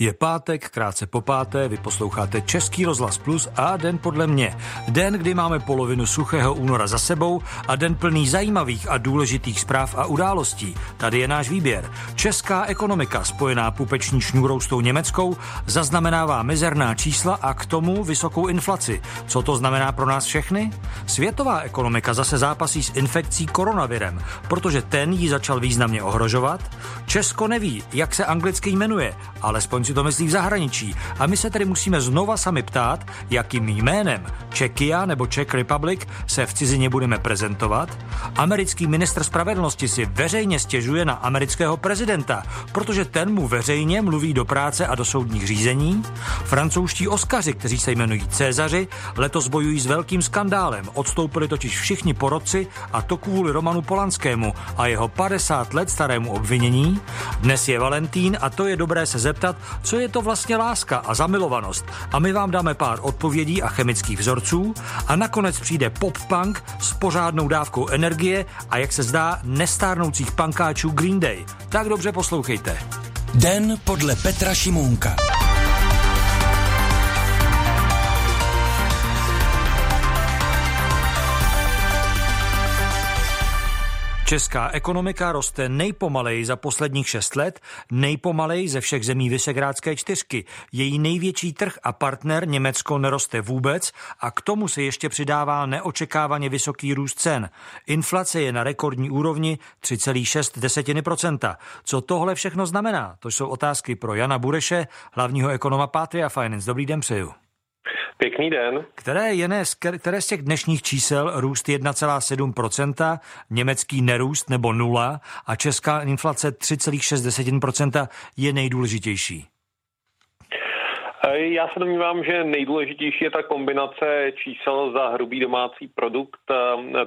Je pátek, krátce po páté, vy posloucháte Český rozhlas Plus a den podle mě. Den, kdy máme polovinu suchého února za sebou a den plný zajímavých a důležitých zpráv a událostí. Tady je náš výběr. Česká ekonomika, spojená pupeční šňůrou s tou německou, zaznamenává mizerná čísla a k tomu vysokou inflaci. Co to znamená pro nás všechny? Světová ekonomika zase zápasí s infekcí koronavirem, protože ten ji začal významně ohrožovat. Česko neví, jak se anglicky jmenuje, alespoň si to myslí v zahraničí. A my se tedy musíme znova sami ptát, jakým jménem Čekia nebo Czech Republic se v cizině budeme prezentovat. Americký ministr spravedlnosti si veřejně stěžuje na amerického prezidenta, protože ten mu veřejně mluví do práce a do soudních řízení. Francouzští oskaři, kteří se jmenují Cézaři, letos bojují s velkým skandálem. Odstoupili totiž všichni porodci a to kvůli Romanu Polanskému a jeho 50 let starému obvinění. Dnes je Valentín a to je dobré se zeptat, co je to vlastně láska a zamilovanost. A my vám dáme pár odpovědí a chemických vzorců a nakonec přijde pop-punk s pořádnou dávkou energie a jak se zdá nestárnoucích pankáčů Green Day. Tak dobře poslouchejte. Den podle Petra Šimůnka. Česká ekonomika roste nejpomaleji za posledních šest let, nejpomaleji ze všech zemí Vysegrádské čtyřky. Její největší trh a partner Německo neroste vůbec a k tomu se ještě přidává neočekávaně vysoký růst cen. Inflace je na rekordní úrovni 3,6%. Co tohle všechno znamená? To jsou otázky pro Jana Bureše, hlavního ekonoma Patria Finance. Dobrý den přeju. Pěkný den. Které, je které z těch dnešních čísel růst 1,7%, německý nerůst nebo nula a česká inflace 3,6% je nejdůležitější? Já se domnívám, že nejdůležitější je ta kombinace čísel za hrubý domácí produkt.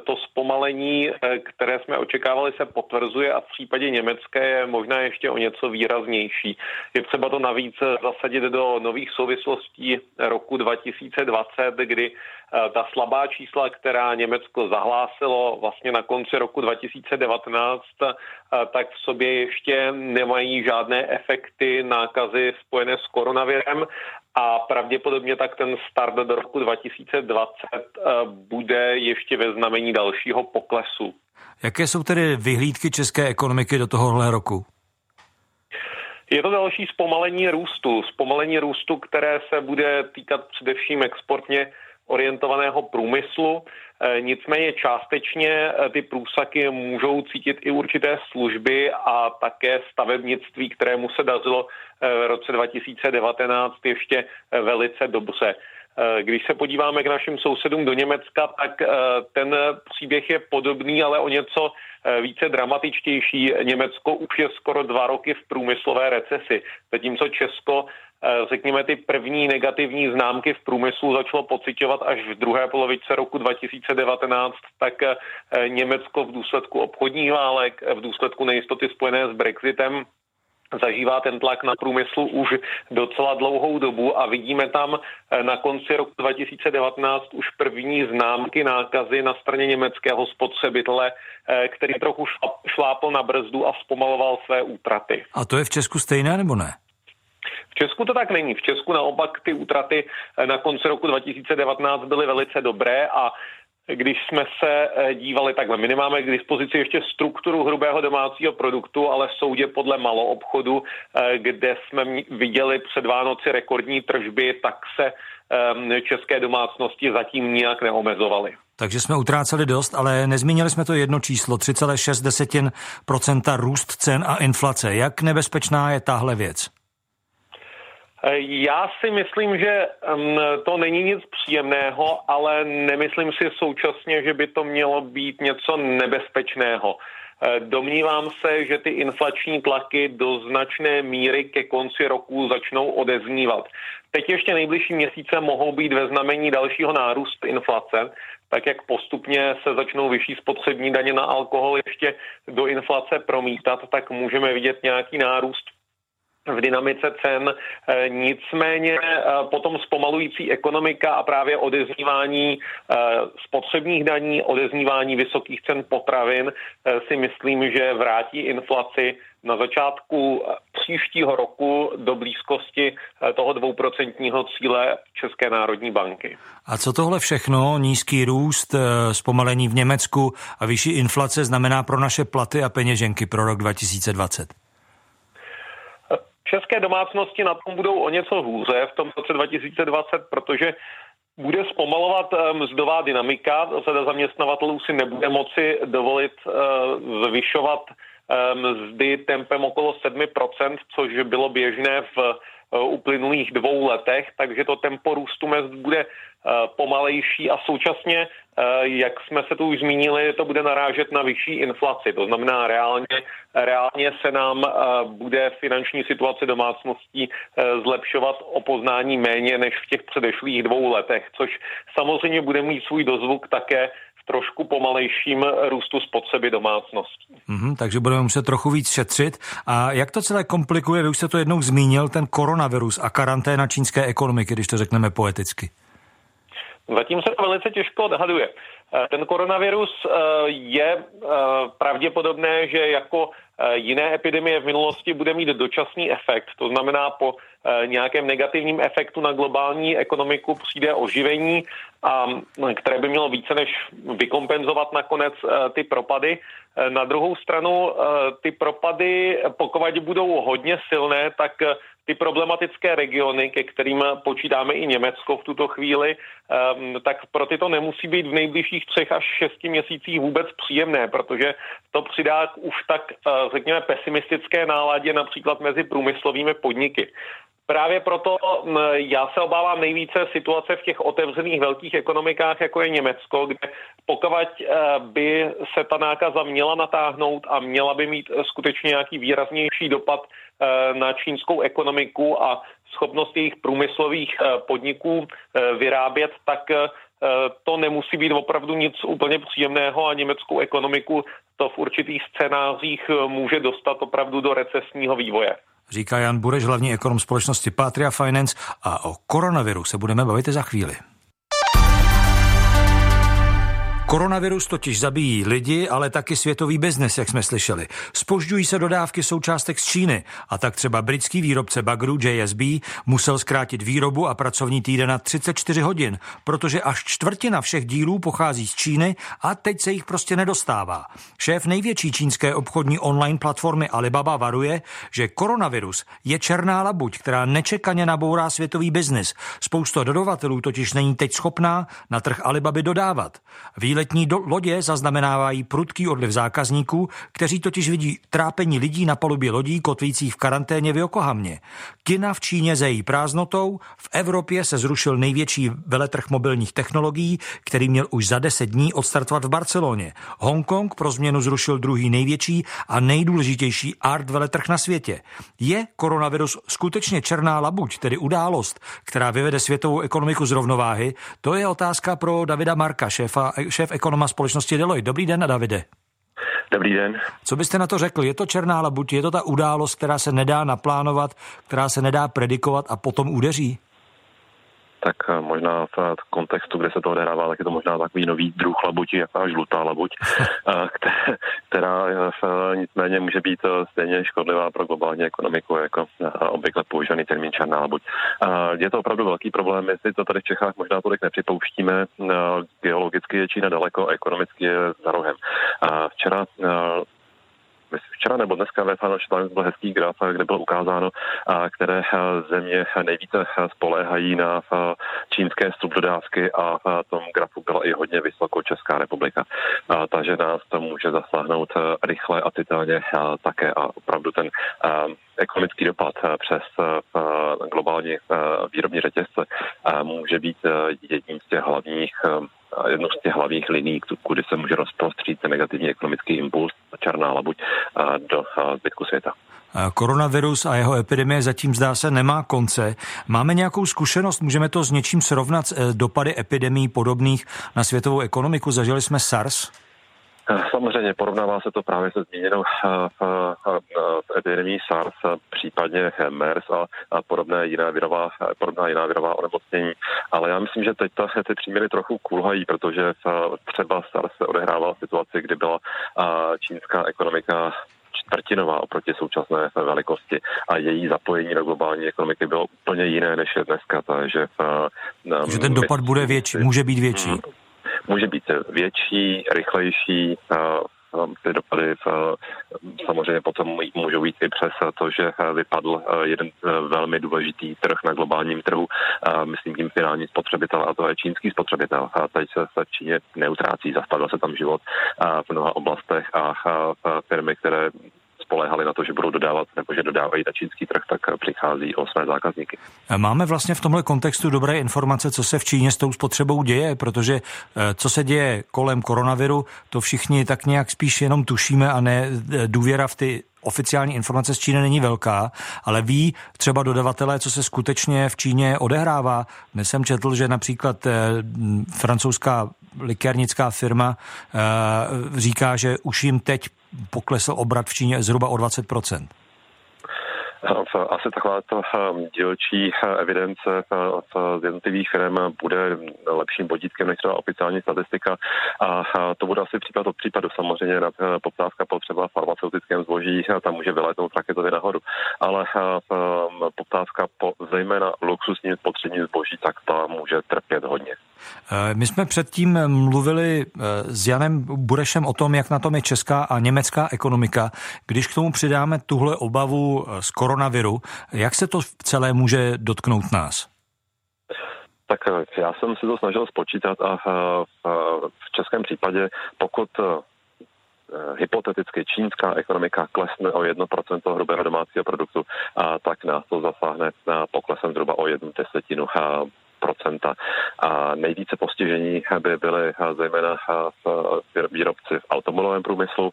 To zpomalení, které jsme očekávali, se potvrzuje a v případě německé je možná ještě o něco výraznější. Je třeba to navíc zasadit do nových souvislostí roku 2020, kdy ta slabá čísla, která Německo zahlásilo vlastně na konci roku 2019, tak v sobě ještě nemají žádné efekty nákazy spojené s koronavirem a pravděpodobně tak ten start do roku 2020 bude ještě ve znamení dalšího poklesu. Jaké jsou tedy vyhlídky české ekonomiky do tohohle roku? Je to další zpomalení růstu. Zpomalení růstu, které se bude týkat především exportně orientovaného průmyslu. E, nicméně částečně e, ty průsaky můžou cítit i určité služby a také stavebnictví, kterému se dařilo e, v roce 2019 ještě velice dobře. Když se podíváme k našim sousedům do Německa, tak ten příběh je podobný, ale o něco více dramatičtější. Německo už je skoro dva roky v průmyslové recesi, zatímco Česko řekněme, ty první negativní známky v průmyslu začalo pocitovat až v druhé polovičce roku 2019, tak eh, Německo v důsledku obchodních válek, v důsledku nejistoty spojené s Brexitem zažívá ten tlak na průmyslu už docela dlouhou dobu a vidíme tam eh, na konci roku 2019 už první známky nákazy na straně německého spotřebitele, který trochu šlápl na brzdu a zpomaloval své útraty. A to je v Česku stejné nebo ne? V Česku to tak není. V Česku naopak ty útraty eh, na konci roku 2019 byly velice dobré a když jsme se eh, dívali takhle, my nemáme k dispozici ještě strukturu hrubého domácího produktu, ale soudě podle maloobchodu, eh, kde jsme viděli před Vánoci rekordní tržby, tak se ehm, české domácnosti zatím nijak neomezovaly. Takže jsme utráceli dost, ale nezmínili jsme to jedno číslo, 3,6% růst cen a inflace. Jak nebezpečná je tahle věc? Já si myslím, že to není nic příjemného, ale nemyslím si současně, že by to mělo být něco nebezpečného. E, domnívám se, že ty inflační tlaky do značné míry ke konci roku začnou odeznívat. Teď ještě nejbližší měsíce mohou být ve znamení dalšího nárůstu inflace, tak jak postupně se začnou vyšší spotřební daně na alkohol ještě do inflace promítat, tak můžeme vidět nějaký nárůst v dynamice cen. Eh, nicméně eh, potom zpomalující ekonomika a právě odeznívání eh, spotřebních daní, odeznívání vysokých cen potravin si myslím, že vrátí inflaci na začátku příštího roku do blízkosti toho dvouprocentního cíle České národní banky. A co tohle všechno, nízký růst, zpomalení v Německu a vyšší inflace znamená pro naše platy a peněženky pro rok 2020? České domácnosti na tom budou o něco hůře v tom roce 2020, protože bude zpomalovat eh, mzdová dynamika. Řada zaměstnavatelů si nebude moci dovolit eh, zvyšovat eh, mzdy tempem okolo 7%, což bylo běžné v uplynulých dvou letech, takže to tempo růstu mest bude pomalejší a současně Eh, jak jsme se tu už zmínili, to bude narážet na vyšší inflaci. To znamená, reálně, reálně se nám eh, bude finanční situace domácností eh, zlepšovat o poznání méně než v těch předešlých dvou letech, což samozřejmě bude mít svůj dozvuk také trošku pomalejším růstu spotřeby domácností. Mm-hmm, takže budeme muset trochu víc šetřit. A jak to celé komplikuje, vy už jste to jednou zmínil, ten koronavirus a karanténa čínské ekonomiky, když to řekneme poeticky? Zatím se to velice těžko odhaduje. Eh, ten koronavirus eh, je eh, pravděpodobné, že jako jiné epidemie v minulosti bude mít dočasný efekt. To znamená, po nějakém negativním efektu na globální ekonomiku přijde oživení, a, které by mělo více než vykompenzovat nakonec ty propady. Na druhou stranu ty propady, pokud budou hodně silné, tak ty problematické regiony, ke kterým počítáme i Německo v tuto chvíli, ehm, tak pro ty to nemusí být v nejbližších třech až šesti měsících vůbec příjemné, protože to přidá už tak, eh, řekněme, pesimistické náladě například mezi průmyslovými podniky. Právě proto já se obávám nejvíce situace v těch otevřených velkých ekonomikách, jako je Německo, kde pokud eh, by se ta nákaza měla natáhnout a měla by mít skutečně nějaký výraznější dopad na čínskou ekonomiku a schopnost jejich průmyslových eh, podniků vyrábět, tak to nemusí být opravdu nic úplně příjemného a německou ekonomiku to v určitých scénářích může dostat opravdu do recesního vývoje říká Jan Bureš, hlavní ekonom společnosti Patria Finance a o koronaviru se budeme bavit za chvíli. Koronavirus totiž zabíjí lidi, ale taky světový biznes, jak jsme slyšeli. Spožďují se dodávky součástek z Číny a tak třeba britský výrobce bagru JSB musel zkrátit výrobu a pracovní týden na 34 hodin, protože až čtvrtina všech dílů pochází z Číny a teď se jich prostě nedostává. Šéf největší čínské obchodní online platformy Alibaba varuje, že koronavirus je černá labuť, která nečekaně nabourá světový biznis. Spousta dodavatelů totiž není teď schopná na trh Alibaby dodávat. Výlet Letní do lodě zaznamenávají prudký odliv zákazníků, kteří totiž vidí trápení lidí na palubě lodí kotvících v karanténě v Yokohamě. Kina v Číně zejí prázdnotou, v Evropě se zrušil největší veletrh mobilních technologií, který měl už za deset dní odstartovat v Barceloně. Hongkong pro změnu zrušil druhý největší a nejdůležitější art veletrh na světě. Je koronavirus skutečně černá labuť, tedy událost, která vyvede světovou ekonomiku z rovnováhy? To je otázka pro Davida Marka, šéfa, šéf ekonoma společnosti Deloitte. Dobrý den, Davide. Dobrý den. Co byste na to řekl? Je to černá labuť, je to ta událost, která se nedá naplánovat, která se nedá predikovat a potom udeří? Tak eh, možná v kontextu, kde se to odehrává, tak je to možná takový nový druh labuti, jaká žlutá labuť, eh, která eh, nicméně může být stejně škodlivá pro globální ekonomiku, jako obvykle používaný termín černá labuť. Je to opravdu velký problém, jestli to tady v Čechách možná tolik nepřipouštíme. Geologicky je Čína daleko, ekonomicky je za rohem. Včera včera nebo dneska ve Financial Times byl hezký graf, kde bylo ukázáno, které země nejvíce spoléhají na čínské subdodávky a v tom grafu byla i hodně vysoko Česká republika. Takže nás to může zasáhnout rychle a citelně také a opravdu ten ekonomický dopad přes globální výrobní řetězce může být jedním z těch hlavních jednou z těch hlavních liní, kudy se může rozprostřít ten negativní ekonomický impuls, černá labuť, do zbytku světa. Koronavirus a jeho epidemie zatím zdá se nemá konce. Máme nějakou zkušenost, můžeme to s něčím srovnat eh, dopady epidemí podobných na světovou ekonomiku? Zažili jsme SARS? Samozřejmě porovnává se to právě se zmíněnou v epidemii SARS, případně MERS a, a podobné jiné virová, podobná jiná virová onemocnění. Ale já myslím, že teď ta, ty příměry trochu kulhají, protože třeba SARS se odehrával v situaci, kdy byla čínská ekonomika čtvrtinová oproti současné velikosti a její zapojení do globální ekonomiky bylo úplně jiné než je dneska. Takže, že ten dopad bude větší, může být větší. Hmm může být větší, rychlejší, ty dopady samozřejmě potom můžou být i přes to, že vypadl jeden velmi důležitý trh na globálním trhu, myslím tím finální spotřebitel, a to je čínský spotřebitel. A teď se v Číně neutrácí, zastavil se tam život v mnoha oblastech a firmy, které spolehali na to, že budou dodávat nebo že dodávají na čínský trh, tak přichází o své zákazníky. Máme vlastně v tomhle kontextu dobré informace, co se v Číně s tou spotřebou děje, protože eh, co se děje kolem koronaviru, to všichni tak nějak spíš jenom tušíme a ne eh, důvěra v ty oficiální informace z Číny není velká, ale ví třeba dodavatelé, co se skutečně v Číně odehrává. Dnes jsem četl, že například eh, francouzská likérnická firma říká, že už jim teď poklesl obrat v Číně zhruba o 20% asi taková to ehm, dílčí eh, evidence eh, z jednotlivých firm bude lepším vodítkem než třeba oficiální statistika a to bude asi případ od případu. Samozřejmě eh, poptávka po třeba farmaceutickém zboží, tam může vylétnout raketově nahoru, ale ehm, poptávka po zejména luxusním spotřebním zboží, tak ta může trpět hodně. My jsme předtím mluvili s Janem Burešem o tom, jak na tom je česká a německá ekonomika. Když k tomu přidáme tuhle obavu z koronaviru, jak se to celé může dotknout nás? Tak eh, já jsem si to snažil spočítat a eh, v českém případě, pokud eh, hypoteticky čínská ekonomika klesne o 1% hrubého domácího produktu, tak nás to zasáhne poklesem zhruba o jednu desetinu. A nejvíce postižení by byly zejména výrobci v automobilovém průmyslu,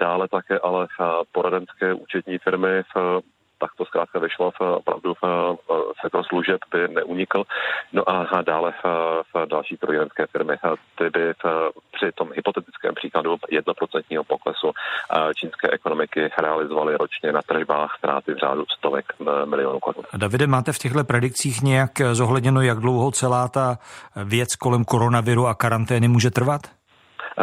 dále také ale poradenské účetní firmy v tak to zkrátka vyšlo v, opravdu v, v sektor služeb by neunikl. No a dále v, další strojírenské firmy. Ty by v, při tom hypotetickém příkladu jednoprocentního poklesu čínské ekonomiky realizovaly ročně na tržbách ztráty v řádu stovek milionů korun. Davide, máte v těchto predikcích nějak zohledněno, jak dlouho celá ta věc kolem koronaviru a karantény může trvat?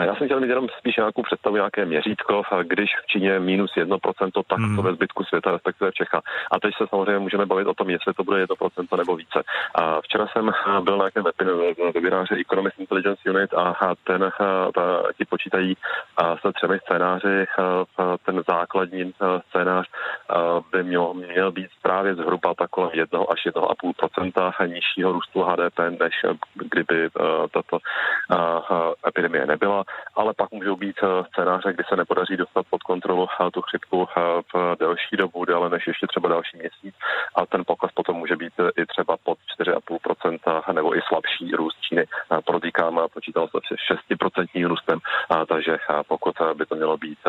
Já jsem chtěl mít jenom spíš nějakou představu, nějaké měřítko. Když v Číně minus 1%, tak mm. to ve zbytku světa, respektive v Čechách. A teď se samozřejmě můžeme bavit o tom, jestli to bude 1% nebo více. A včera jsem byl na nějakém webináře Economist Intelligence Unit a ten ti počítají se třemi scénáři. Ten základní scénář by měl, měl být právě zhruba tak kolem 1 až 1,5% nižšího růstu HDP, než kdyby tato epidemie nebyla ale pak můžou být eh, scénáře, kdy se nepodaří dostat pod kontrolu eh, tu chřipku eh, v delší dobu, déle než ještě třeba další měsíc a ten pokles potom může být i třeba pod 4,5% nebo i slabší růst Číny. Podotýkám, počítal se se 6% růstem, takže pokud by to mělo být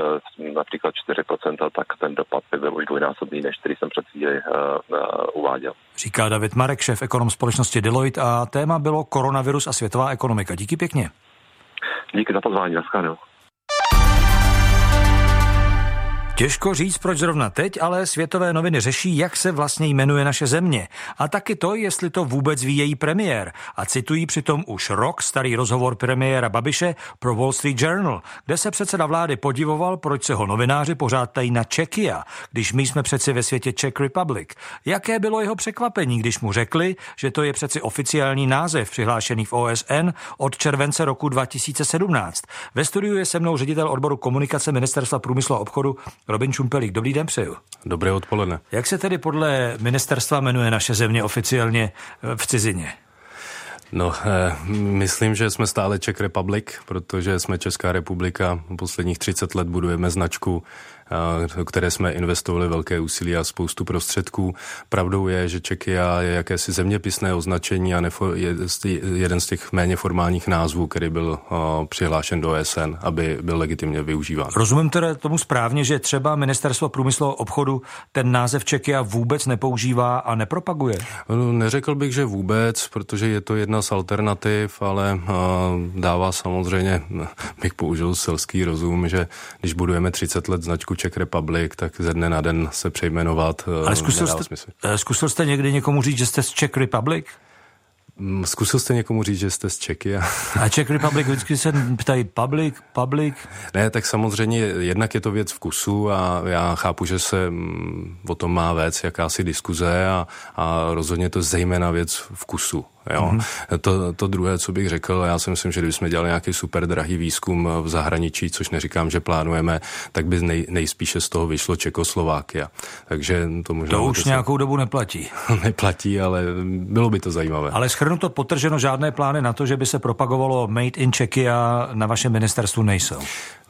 například 4%, tak ten dopad by byl už dvojnásobný, než který jsem před chvíli uváděl. Říká David Marek, šéf ekonom společnosti Deloitte a téma bylo koronavirus a světová ekonomika. Díky pěkně. Díky za pozvání, naschledanou. Těžko říct, proč zrovna teď, ale světové noviny řeší, jak se vlastně jmenuje naše země. A taky to, jestli to vůbec ví její premiér. A citují přitom už rok starý rozhovor premiéra Babiše pro Wall Street Journal, kde se předseda vlády podivoval, proč se ho novináři pořád tají na Čekia, když my jsme přeci ve světě Czech Republic. Jaké bylo jeho překvapení, když mu řekli, že to je přeci oficiální název přihlášený v OSN od července roku 2017. Ve studiu je se mnou ředitel odboru komunikace Ministerstva průmyslu a obchodu Robin Čumpelík. Dobrý den přeju. Dobré odpoledne. Jak se tedy podle ministerstva jmenuje naše země oficiálně eh, v cizině? No, eh, myslím, že jsme stále Czech Republic, protože jsme Česká republika. Posledních 30 let budujeme značku které jsme investovali velké úsilí a spoustu prostředků. Pravdou je, že Čekia je jakési zeměpisné označení a nefo, je jeden z těch méně formálních názvů, který byl přihlášen do OSN, aby byl legitimně využíván. Rozumím teda tomu správně, že třeba Ministerstvo průmyslu a obchodu ten název Čekia vůbec nepoužívá a nepropaguje? No, neřekl bych, že vůbec, protože je to jedna z alternativ, ale dává samozřejmě, bych použil selský rozum, že když budujeme 30 let značku Czech Republic, tak ze dne na den se přejmenovat Ale zkusil jste, smysl. Eh, zkusil jste někdy někomu říct, že jste z Czech Republic? Mm, zkusil jste někomu říct, že jste z Čeky? A, a Czech Republic vždycky se ptají public, public? Ne, tak samozřejmě jednak je to věc vkusu a já chápu, že se mm, o tom má věc jakási diskuze a, a rozhodně to zejména věc vkusu. Jo. Mm-hmm. To, to druhé, co bych řekl, já si myslím, že kdybychom dělali nějaký super drahý výzkum v zahraničí, což neříkám, že plánujeme, tak by nej, nejspíše z toho vyšlo Čekoslovákia. Takže to možná... To už se... nějakou dobu neplatí. neplatí, ale bylo by to zajímavé. Ale schrnuto potrženo, žádné plány na to, že by se propagovalo Made in Czechia na vašem ministerstvu nejsou.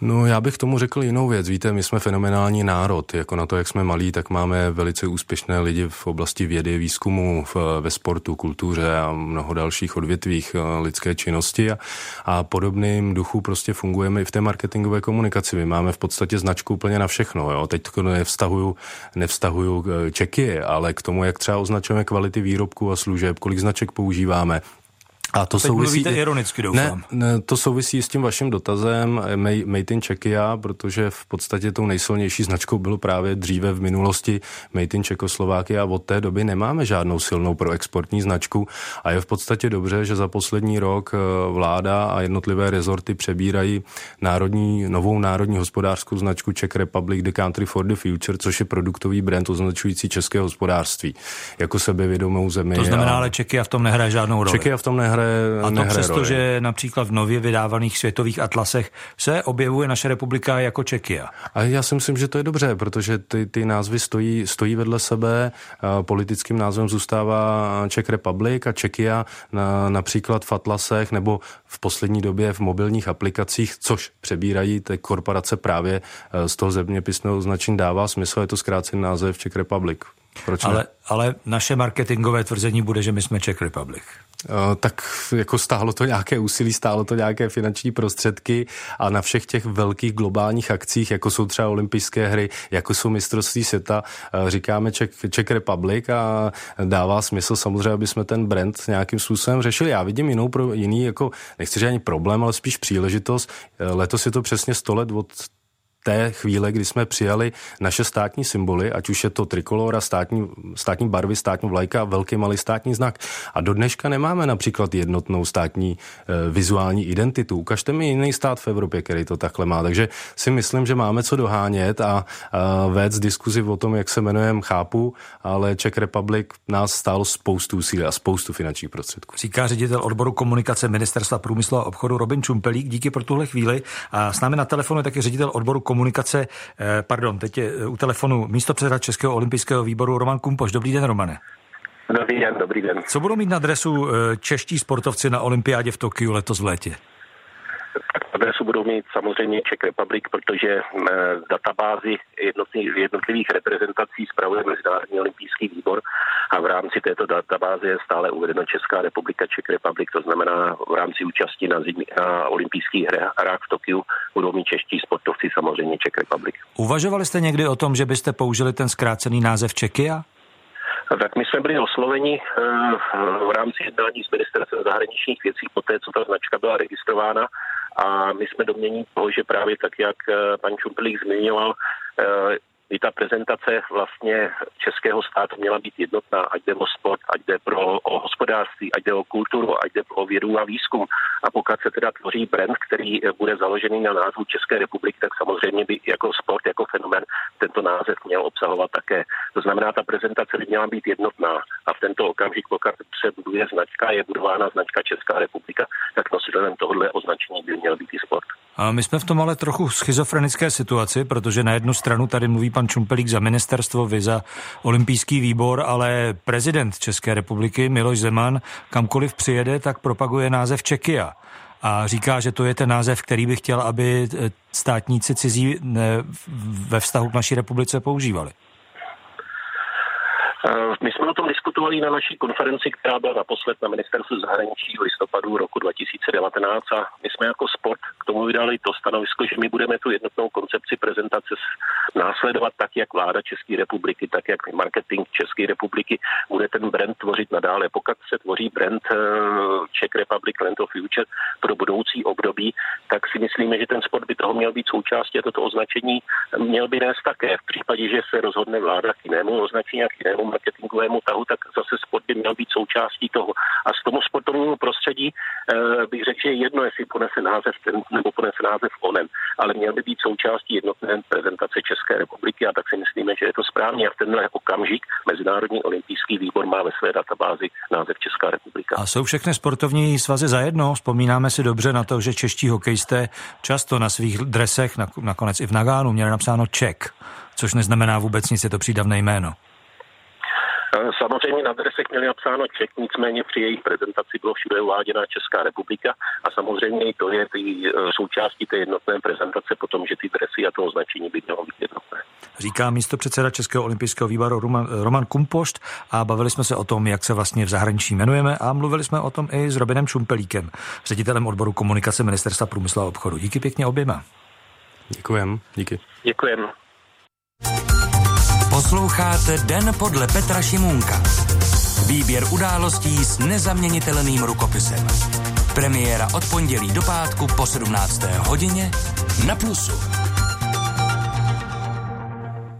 No, já bych tomu řekl jinou věc. Víte, my jsme fenomenální národ. Jako na to, jak jsme malí, tak máme velice úspěšné lidi v oblasti vědy, výzkumu, v, ve sportu, kultuře a mnoho dalších odvětvích eh, lidské činnosti. A, a podobným duchu prostě fungujeme i v té marketingové komunikaci. My máme v podstatě značku úplně na všechno. Jo? Teď nevztahuju, nevztahuju eh, čeky, ale k tomu, jak třeba označujeme kvality výrobků a služeb, kolik značek používáme, a to Teď souvisí, ironicky, doufám. Ne, ne, to souvisí s tím vaším dotazem eh, Made in Czechia, protože v podstatě tou nejsilnější značkou bylo právě dříve v minulosti Made in Čekoslováky a od té doby nemáme žádnou silnou proexportní značku a je v podstatě dobře, že za poslední rok eh, vláda a jednotlivé rezorty přebírají národní, novou národní hospodářskou značku Czech Republic The Country for the Future, což je produktový brand označující české hospodářství jako sebevědomou zemi. To znamená, a... ale Czechia v tom nehraje žádnou roli. Czechia v tom nehraje nehraje A to nehraje přesto, roli. že například v nově vydávaných světových atlasech se objevuje naše republika jako Čekia. A já si myslím, že to je dobře, protože ty, ty názvy stojí, stojí vedle sebe. Politickým názvem zůstává Czech Republic a Čekia na, například v atlasech nebo v poslední době v mobilních aplikacích, což přebírají ty korporace právě e, z toho zeměpisného označení dává smysl, je to zkrácený název Czech Republic. Proč ale, ale naše marketingové tvrzení bude, že my jsme Czech Republic. Eh, tak jako stálo to nějaké úsilí, stálo to nějaké finanční prostředky a na všech těch velkých globálních akcích, jako jsou třeba olympijské hry, jako jsou mistrovství světa, eh, říkáme Czech, Czech Republic a dává smysl samozřejmě, aby jsme ten brand nějakým způsobem řešili. Já vidím jinou, pro, jiný, jako nechci říct ani problém, ale spíš příležitost. Eh, letos je to přesně 100 let od té chvíle, kdy jsme přijali naše státní symboly, ať už je to trikolora, státní, státní barvy, státní vlajka, velký malý státní znak. A do dneška nemáme například jednotnou státní e, vizuální identitu. Ukažte mi jiný stát v Evropě, který to takhle má. Takže si myslím, že máme co dohánět a, a vést diskuzi o tom, jak se jmenujeme, chápu, ale Czech Republic nás stálo spoustu úsilí a spoustu finančních prostředků. Říká ředitel odboru komunikace Ministerstva průmyslu a obchodu Robin Čumpelík. Díky pro tuhle chvíli. A s námi na telefonu je taky ředitel odboru komunikace, eh, pardon, teď je eh, u telefonu místo předseda Českého olympijského výboru Roman Kumpoš. Dobrý den, Romane. Dobrý den, dobrý den. Co budou mít na adresu eh, čeští sportovci na olympiádě v Tokiu letos v létě? Adresu budou mít samozřejmě Czech Republic, protože v databázi jednotlivých reprezentací spravuje Mezinárodní olympijský výbor a v rámci této databáze je stále uvedena Česká republika, Czech Republic, to znamená v rámci účasti na, na olympijských hrách v Tokiu budou mít čeští sportovci samozřejmě Czech Republic. Uvažovali jste někdy o tom, že byste použili ten zkrácený název Čekia? Tak my jsme byli osloveni eh, v rámci jednání s ministerstvem zahraničních věcí po té, co ta značka byla registrována a my jsme domění toho, že právě tak, jak eh, pan Čumpelík zmiňoval, i ta prezentace vlastně českého státu měla být jednotná, ať jde o sport, ať jde pro, o hospodářství, ať jde o kulturu, ať jde o vědu a výzkum. A pokud se teda tvoří brand, který bude založený na názvu České republiky, tak samozřejmě by jako sport, jako fenomen tento název měl obsahovat také. To znamená, ta prezentace by měla být jednotná. A v tento okamžik, pokud se buduje značka, je budována značka Česká republika, tak nositelem tohohle označení by měl být i sport. A my jsme v tom ale trochu schizofrenické situaci, protože na jednu stranu tady mluví pan Čumpelík za ministerstvo, vy za olympijský výbor, ale prezident České republiky Miloš Zeman kamkoliv přijede, tak propaguje název Čekia. a říká, že to je ten název, který by chtěl, aby státníci cizí ve vztahu k naší republice používali. Eh, my jsme o tom diskutovali na naší konferenci, která byla naposled na ministerstvu zahraničí v listopadu roku 2019 a my jsme jako sport k tomu vydali to stanovisko, že my budeme tu jednotnou koncepci prezentace následovat tak, jak vláda České republiky, tak, jak marketing České republiky bude ten brand tvořit nadále. Pokud se tvoří brand eh, Czech Republic Land of Future pro budoucí období, tak si myslíme, že ten sport by toho měl být součástí a toto označení měl by nést také. V případě, že se rozhodne vláda k jinému označení a k jinému marketingovému tahu, tak zase sport by měl být součástí toho. A z tomu sportovnímu prostředí eh, bych řekl, že jedno, jestli ponese název ten nebo ponese název onen, ale měl by být součástí jednotné prezentace České republiky a tak si myslíme, že je to správně. A v tenhle okamžik Mezinárodní olympijský výbor má ve své databázi název Česká republika. A jsou všechny sportovní svazy zajedno? Vzpomínáme si dobře na to, že čeští hokejisté často na svých dresech, nakonec i v Nagánu, měli napsáno Ček, což neznamená vůbec nic, je to přídavné jméno. Eh, samozřejmě na dresech měli napsáno Ček, nicméně při jejich prezentaci bylo všude uváděna Česká republika a samozřejmě i to je ty eh, součástí té jednotné prezentace potom, že ty dresy a to označení by mělo být jednotné. Říká místo předseda Českého olympijského výboru Roman, Roman Kumpošt a bavili jsme se o tom, jak se vlastně v zahraničí jmenujeme a mluvili jsme o tom i s Robinem Čumpelíkem, ředitelem odboru komunikace Ministerstva průmyslu a obchodu. Díky pěkně oběma. Děkujem. Díky. Děkujem. Posloucháte Den podle Petra Šimůnka. Výběr událostí s nezaměnitelným rukopisem. Premiéra od pondělí do pátku po 17. hodině na Plusu.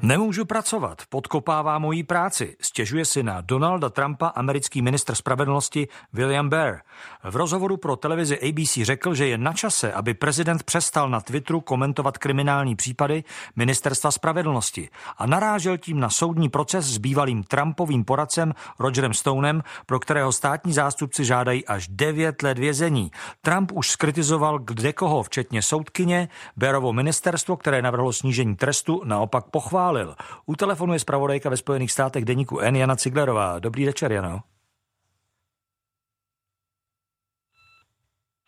Nemůžu pracovat, podkopává moji práci, stěžuje si na Donalda Trumpa americký ministr spravedlnosti William Barr. V rozhovoru pro televizi ABC řekl, že je na čase, aby prezident přestal na Twitteru komentovat kriminální případy ministerstva spravedlnosti a narážel tím na soudní proces s bývalým Trumpovým poradcem Rogerem Stonem, pro kterého státní zástupci žádají až 9 let vězení. Trump už skritizoval kdekoho, včetně soudkyně, Barrovo ministerstvo, které navrhlo snížení trestu, naopak pochválil schválil. U telefonu je zpravodajka ve Spojených státech deníku N. Jana Ciglerová. Dobrý večer, Jano.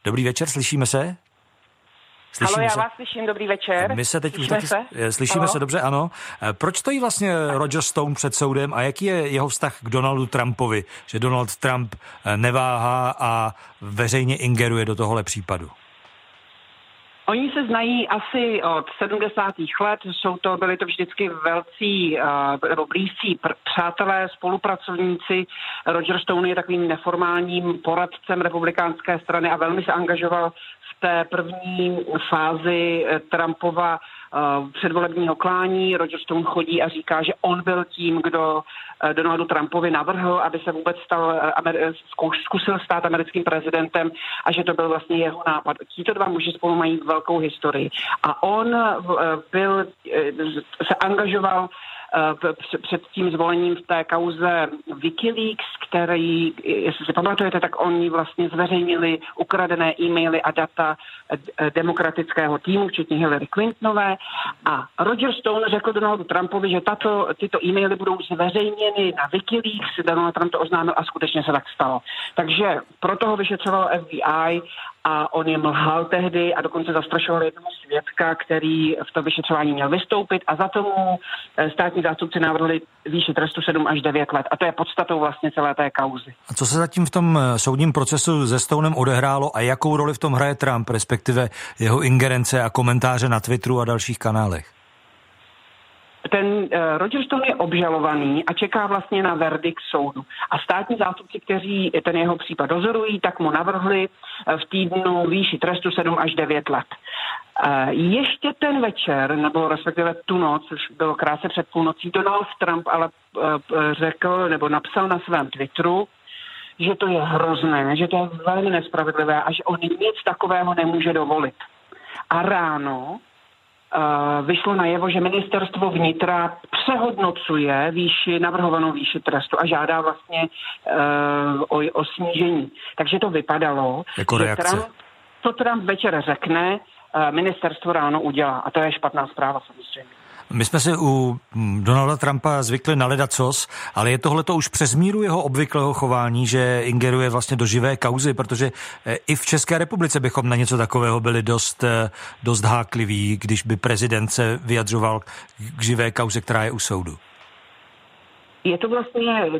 Dobrý večer, slyšíme se? Slyšíme Halo, já se? vás slyším, dobrý večer. My se teď slyšíme taky, se? Eh, slyšíme Halo? se dobře, ano. Eh, proč stojí vlastně Roger Stone před soudem a jaký je jeho vztah k Donaldu Trumpovi, že Donald Trump eh, neváhá a veřejně ingeruje do tohohle případu? Oni se znají asi od 70. let, jsou to, byli to vždycky velcí uh, nebo blízcí přátelé, spolupracovníci. Roger Stone je takovým neformálním poradcem republikánské strany a velmi se angažoval v té první fázi eh, Trumpova předvolebního klání. Roger Stone chodí a říká, že on byl tím, kdo uh, Donaldu Trumpovi navrhl, aby se vůbec stal, uh, zkusil stát americkým prezidentem a že to byl vlastně jeho nápad. Tito dva muži spolu mají velkou historii. A on byl, se angažoval před tím zvolením v té kauze Wikileaks, který, jestli si pamatujete, tak oni vlastně zveřejnili ukradené e-maily a data demokratického týmu, včetně Hillary Clintonové. A Roger Stone řekl Donaldu Trumpovi, že tato, tyto e-maily budou zveřejněny na Wikileaks. Donald Trump to oznámil a skutečně se tak stalo. Takže proto ho vyšetřovalo FBI a on jim lhal tehdy a dokonce zastrašoval jednoho svědka, který v tom vyšetřování měl vystoupit a za tomu eh, státní zástupci navrhli výši trestu 7 až 9 let. A to je podstatou vlastně celé té kauzy. A co se zatím v tom eh, soudním procesu se Stonem odehrálo a jakou roli v tom hraje Trump, respektive jeho ingerence a komentáře na Twitteru a dalších kanálech? Ten uh, Roger Stone je obžalovaný a čeká vlastně na verdikt soudu. A státní zástupci, kteří ten jeho případ dozorují, tak mu navrhli uh, v týdnu výši trestu 7 až 9 let. Uh, ještě ten večer, nebo respektive tu noc, už bylo krátce před půlnocí, Donald Trump ale uh, řekl nebo napsal na svém Twitteru, že to je hrozné, že to je velmi nespravedlivé a že on nic takového nemůže dovolit. A ráno Eh, vyšlo najevo, že ministerstvo vnitra přehodnocuje výši, navrhovanou výši trestu a žádá vlastně uh, o, o snížení. Takže to vypadalo, jako že Trump, co Trump večer řekne, uh, ministerstvo ráno udělá. A to je špatná zpráva samozřejmě. My jsme si u Donalda Trumpa zvykli na ledacos, ale je tohle to už přes míru jeho obvyklého chování, že ingeruje vlastně do živé kauzy, protože eh, i v České republice bychom na něco takového byli dost, eh, dost hákliví, když by prezident se vyjadřoval k živé kauze, která je u soudu. Je to vlastně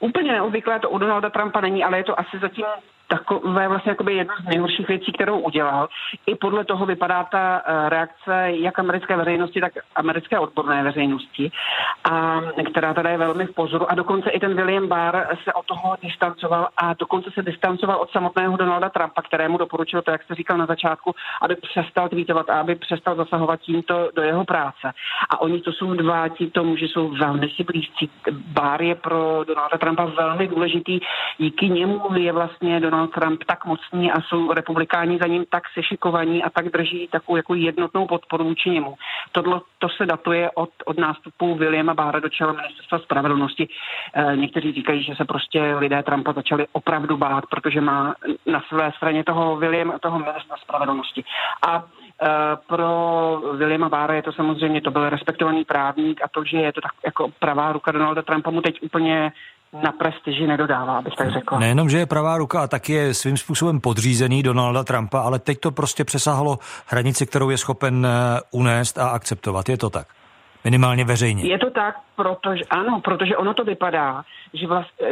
úplně neobvyklé, to u Donalda Trumpa není, ale je to asi zatím takové vlastně jakoby jedna z nejhorších věcí, kterou udělal. I podle toho vypadá ta eh, reakce jak americké veřejnosti, tak americké odborné veřejnosti, a, která teda je velmi v pozoru. A dokonce i ten William Barr se od toho distancoval a dokonce se distancoval od samotného Donalda Trumpa, kterému doporučil to, jak jste říkal na začátku, aby přestal tweetovat a aby přestal zasahovat tímto do jeho práce. A oni to jsou dva, ti tomu, že jsou velmi si blízcí. Barr je pro Donalda Trumpa velmi důležitý. Díky němu je vlastně Donald Donald Trump tak mocný a jsou republikáni za ním tak sešikovaní a tak drží takovou jako jednotnou podporu vůči němu. Tohle, to se datuje od, od nástupu Williama Bára do čela ministerstva spravedlnosti. E, někteří říkají, že se prostě lidé Trumpa začali opravdu bát, protože má na své straně toho William, toho ministra spravedlnosti. A eh, pro Williama Bára je to samozřejmě, to byl respektovaný právník a to, že je to tak jako pravá ruka Donalda Trumpa mu teď úplně na prestiži nedodává, abych tak řekl. Nejenom, že je pravá ruka a taky je svým způsobem podřízený Donalda Trumpa, ale teď to prostě přesáhlo hranici, kterou je schopen eh, unést a akceptovat. Je to tak? Minimálně veřejně. Je to tak, protože ano, protože ono to vypadá, že vlastně,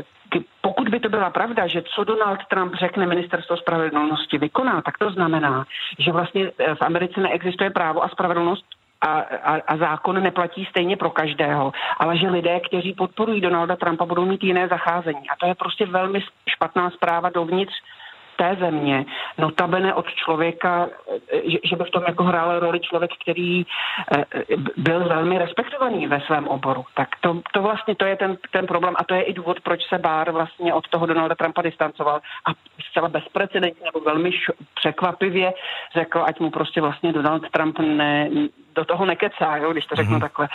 pokud by to byla pravda, že co Donald Trump řekne ministerstvo spravedlnosti vykoná, tak to znamená, že vlastně eh, v Americe neexistuje právo a spravedlnost a, a, a zákon neplatí stejně pro každého, ale že lidé, kteří podporují Donalda Trumpa, budou mít jiné zacházení. A to je prostě velmi špatná zpráva dovnitř té země, notabene od člověka, že, že by v tom jako hrál roli člověk, který eh, byl velmi respektovaný ve svém oboru. Tak to, to vlastně to je ten, ten problém a to je i důvod, proč se Bár vlastně od toho Donalda Trumpa distancoval a zcela bezprecedentně nebo velmi š- překvapivě řekl, ať mu prostě vlastně Donald Trump ne, do toho nekecá, jo, když to řeknu mm-hmm. takhle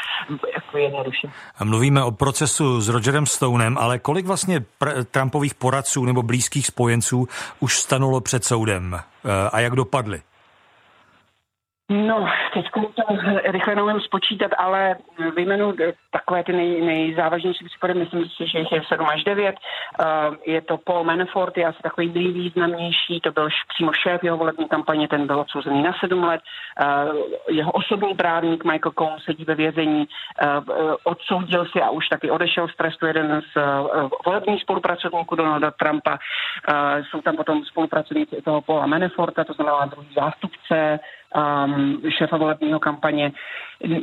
jako jednoduše. Mluvíme o procesu s Rogerem Stonem, ale kolik vlastně pr- Trumpových poradců nebo blízkých spojenců už stanulo před soudem eh, a jak dopadly? No, teď to rychle neumím spočítat, ale vyjmenu takové ty nej, nejzávažnější případy, myslím si, že jich je 7 až 9. Uh, eh, je to Paul Manafort, je asi takový nejvýznamnější, to byl přímo šéf jeho volební kampaně, ten byl odsouzený na 7 let. Uh, jeho osobní právník Michael Cohen sedí ve vězení, uh, odsoudil si a už taky odešel z trestu jeden z volebních spolupracovníků Donalda Trumpa. Jsou tam potom spolupracovníci toho Paula Manaforta, to znamená druhý zástupce, um, šéfa volebního kampaně.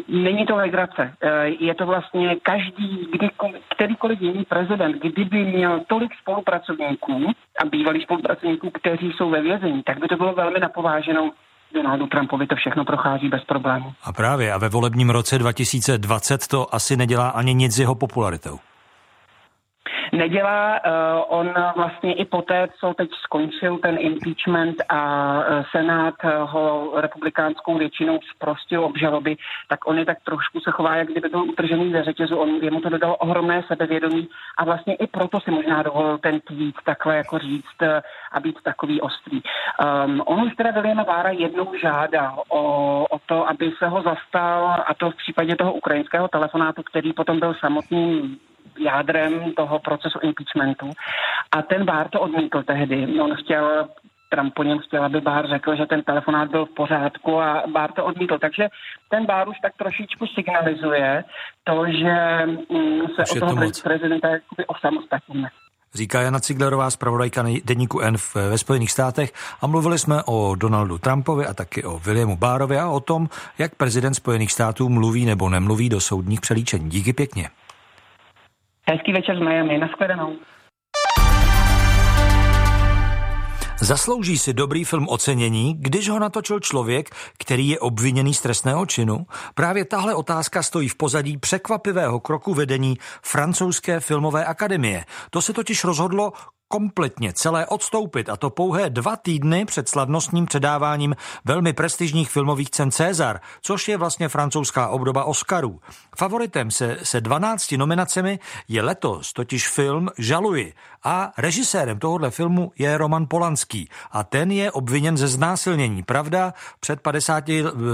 Není to legrace. Eh, je to vlastně každý, kdykoliv, kterýkoliv jiný prezident, kdyby měl tolik spolupracovníků a bývalých spolupracovníků, kteří jsou ve vězení, tak by to bylo velmi napováženou Donaldu Trumpovi to všechno prochází bez problému. A právě, a ve volebním roce 2020 to asi nedělá ani nic s jeho popularitou nedělá. Eh, on vlastně i poté, co teď skončil ten impeachment a eh, Senát ho republikánskou většinou zprostil obžaloby, tak on je tak trošku se chová, jak kdyby byl utržený ze řetězu. On, jemu to dodalo ohromné sebevědomí a vlastně i proto si možná dovolil ten tweet takhle jako říct eh, a být takový ostrý. Um, on už teda Williama Vára jednou žádal o, o to, aby se ho zastal a to v případě toho ukrajinského telefonátu, který potom byl samotným jádrem toho procesu impeachmentu. A ten Bár to odmítl tehdy. On chtěl Trump po něm chtěl, aby Bár řekl, že ten telefonát byl v pořádku a Bár to odmítl. Takže ten Bár už tak trošičku signalizuje to, že mm, se už od toho to prezidenta jakoby osamostatníme. Říká Jana Ciglerová, zpravodajka deníku N ve Spojených státech a mluvili jsme o Donaldu Trumpovi a taky o Williamu Bárovi a o tom, jak prezident Spojených států mluví nebo nemluví do soudních přelíčení. Díky pěkně. Hezký večer z Miami. Naschledanou. Zaslouží si dobrý film ocenění, když ho natočil člověk, který je obviněný z trestného činu? Právě tahle otázka stojí v pozadí překvapivého kroku vedení francouzské filmové akademie. To se totiž rozhodlo kompletně celé odstoupit a to pouhé dva týdny před slavnostním předáváním velmi prestižních filmových cen César, což je vlastně francouzská obdoba Oscarů. Favoritem se, se 12 nominacemi je letos totiž film Žaluji A režisérem tohohle filmu je Roman Polanský a ten je obviněn ze znásilnění. Pravda, před 50,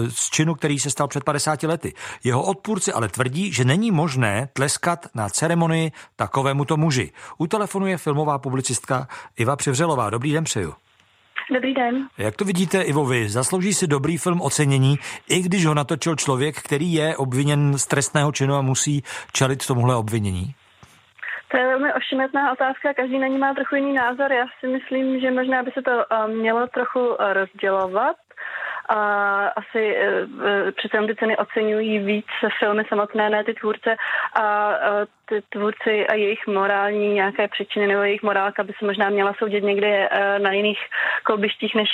z činu, který se stal před 50 lety. Jeho odpůrci ale tvrdí, že není možné tleskat na ceremonii takovémuto muži. U telefonu je filmová publicistka Iva Přivřelová. Dobrý den přeju. Dobrý den. Jak to vidíte, Ivo, vy? Zaslouží si dobrý film ocenění, i když ho natočil člověk, který je obviněn z trestného činu a musí čelit tomuhle obvinění? To je velmi ošemetná otázka, každý na ní má trochu jiný názor. Já si myslím, že možná by se to eh, mělo trochu eh, rozdělovat a asi e, přece ty ceny oceňují víc filmy samotné, ne ty tvůrce a e, ty tvůrci a jejich morální nějaké příčiny nebo jejich morálka by se možná měla soudit někde na jiných kolbištích, než,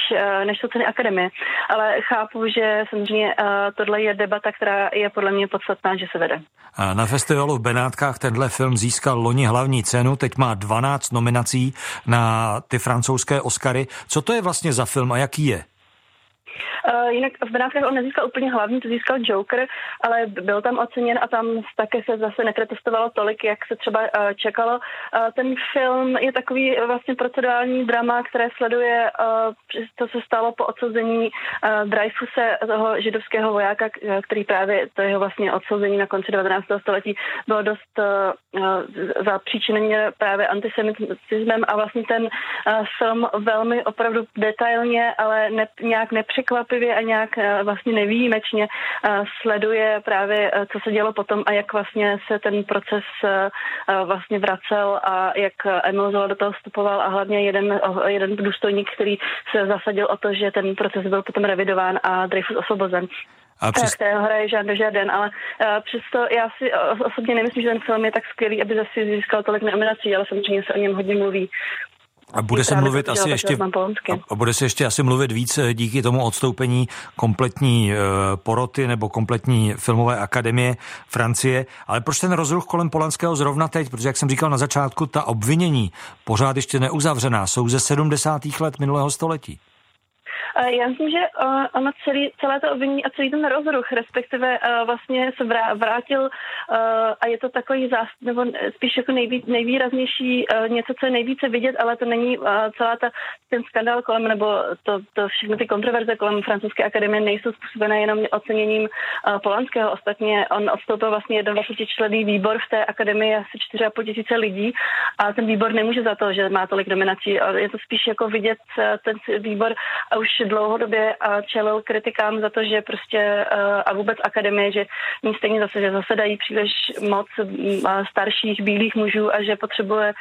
než jsou ceny akademie. Ale chápu, že samozřejmě tohle je debata, která je podle mě podstatná, že se vede. Na festivalu v Benátkách tenhle film získal loni hlavní cenu, teď má 12 nominací na ty francouzské Oscary. Co to je vlastně za film a jaký je? Uh, jinak v Benátkách on nezískal úplně hlavní, to získal Joker, ale byl tam oceněn a tam také se zase neprotestovalo tolik, jak se třeba uh, čekalo. Uh, ten film je takový vlastně procedurální drama, které sleduje co stalo po odsouzení Dreyfuse, toho židovského vojáka, který právě to jeho vlastně odsouzení na konci 19. století bylo dost uh, zapříčiněné právě antisemitismem a vlastně ten film velmi opravdu detailně, ale ne, nějak nepřekvapivě překvapivě a nějak eh, vlastně nevýjimečně eh, sleduje právě, eh, co se dělo potom a jak vlastně se ten proces vlastně vracel a jak Emil Zola do toho vstupoval a hlavně jeden, jeden důstojník, který se zasadil o to, že ten proces byl potom revidován a Dreyfus osvobozen. A přes... kterého hraje Jean Dujardin, ale uh, přesto já si osobně nemyslím, že ten film je tak skvělý, aby zase získal tolik nominací, ale samozřejmě se o něm hodně mluví. A bude se mluvit asi ještě, a bude se ještě asi mluvit víc eh, díky tomu odstoupení kompletní eh, poroty nebo kompletní filmové akademie Francie. Ale proč ten rozruch kolem Polanského zrovna teď? Protože, jak jsem říkal na začátku, ta obvinění pořád ještě neuzavřená jsou ze 70. let minulého století. Já myslím, že ono celý, celé to obvinění a celý ten rozruch, respektive vlastně se vrátil a je to takový zás, nebo spíš jako nejví, nejvýraznější něco, co je nejvíce vidět, ale to není celá ta, ten skandál kolem, nebo to, to všechny ty kontroverze kolem francouzské akademie nejsou způsobené jenom oceněním Polanského. Ostatně on odstoupil vlastně 21 člený výbor v té akademii asi 4,5 tisíce lidí a ten výbor nemůže za to, že má tolik nominací. Je to spíš jako vidět ten výbor a už dlouhodobě čelil kritikám za to, že prostě a vůbec akademie, že ní stejně zase, že zasedají příliš moc starších bílých mužů a že potřebuje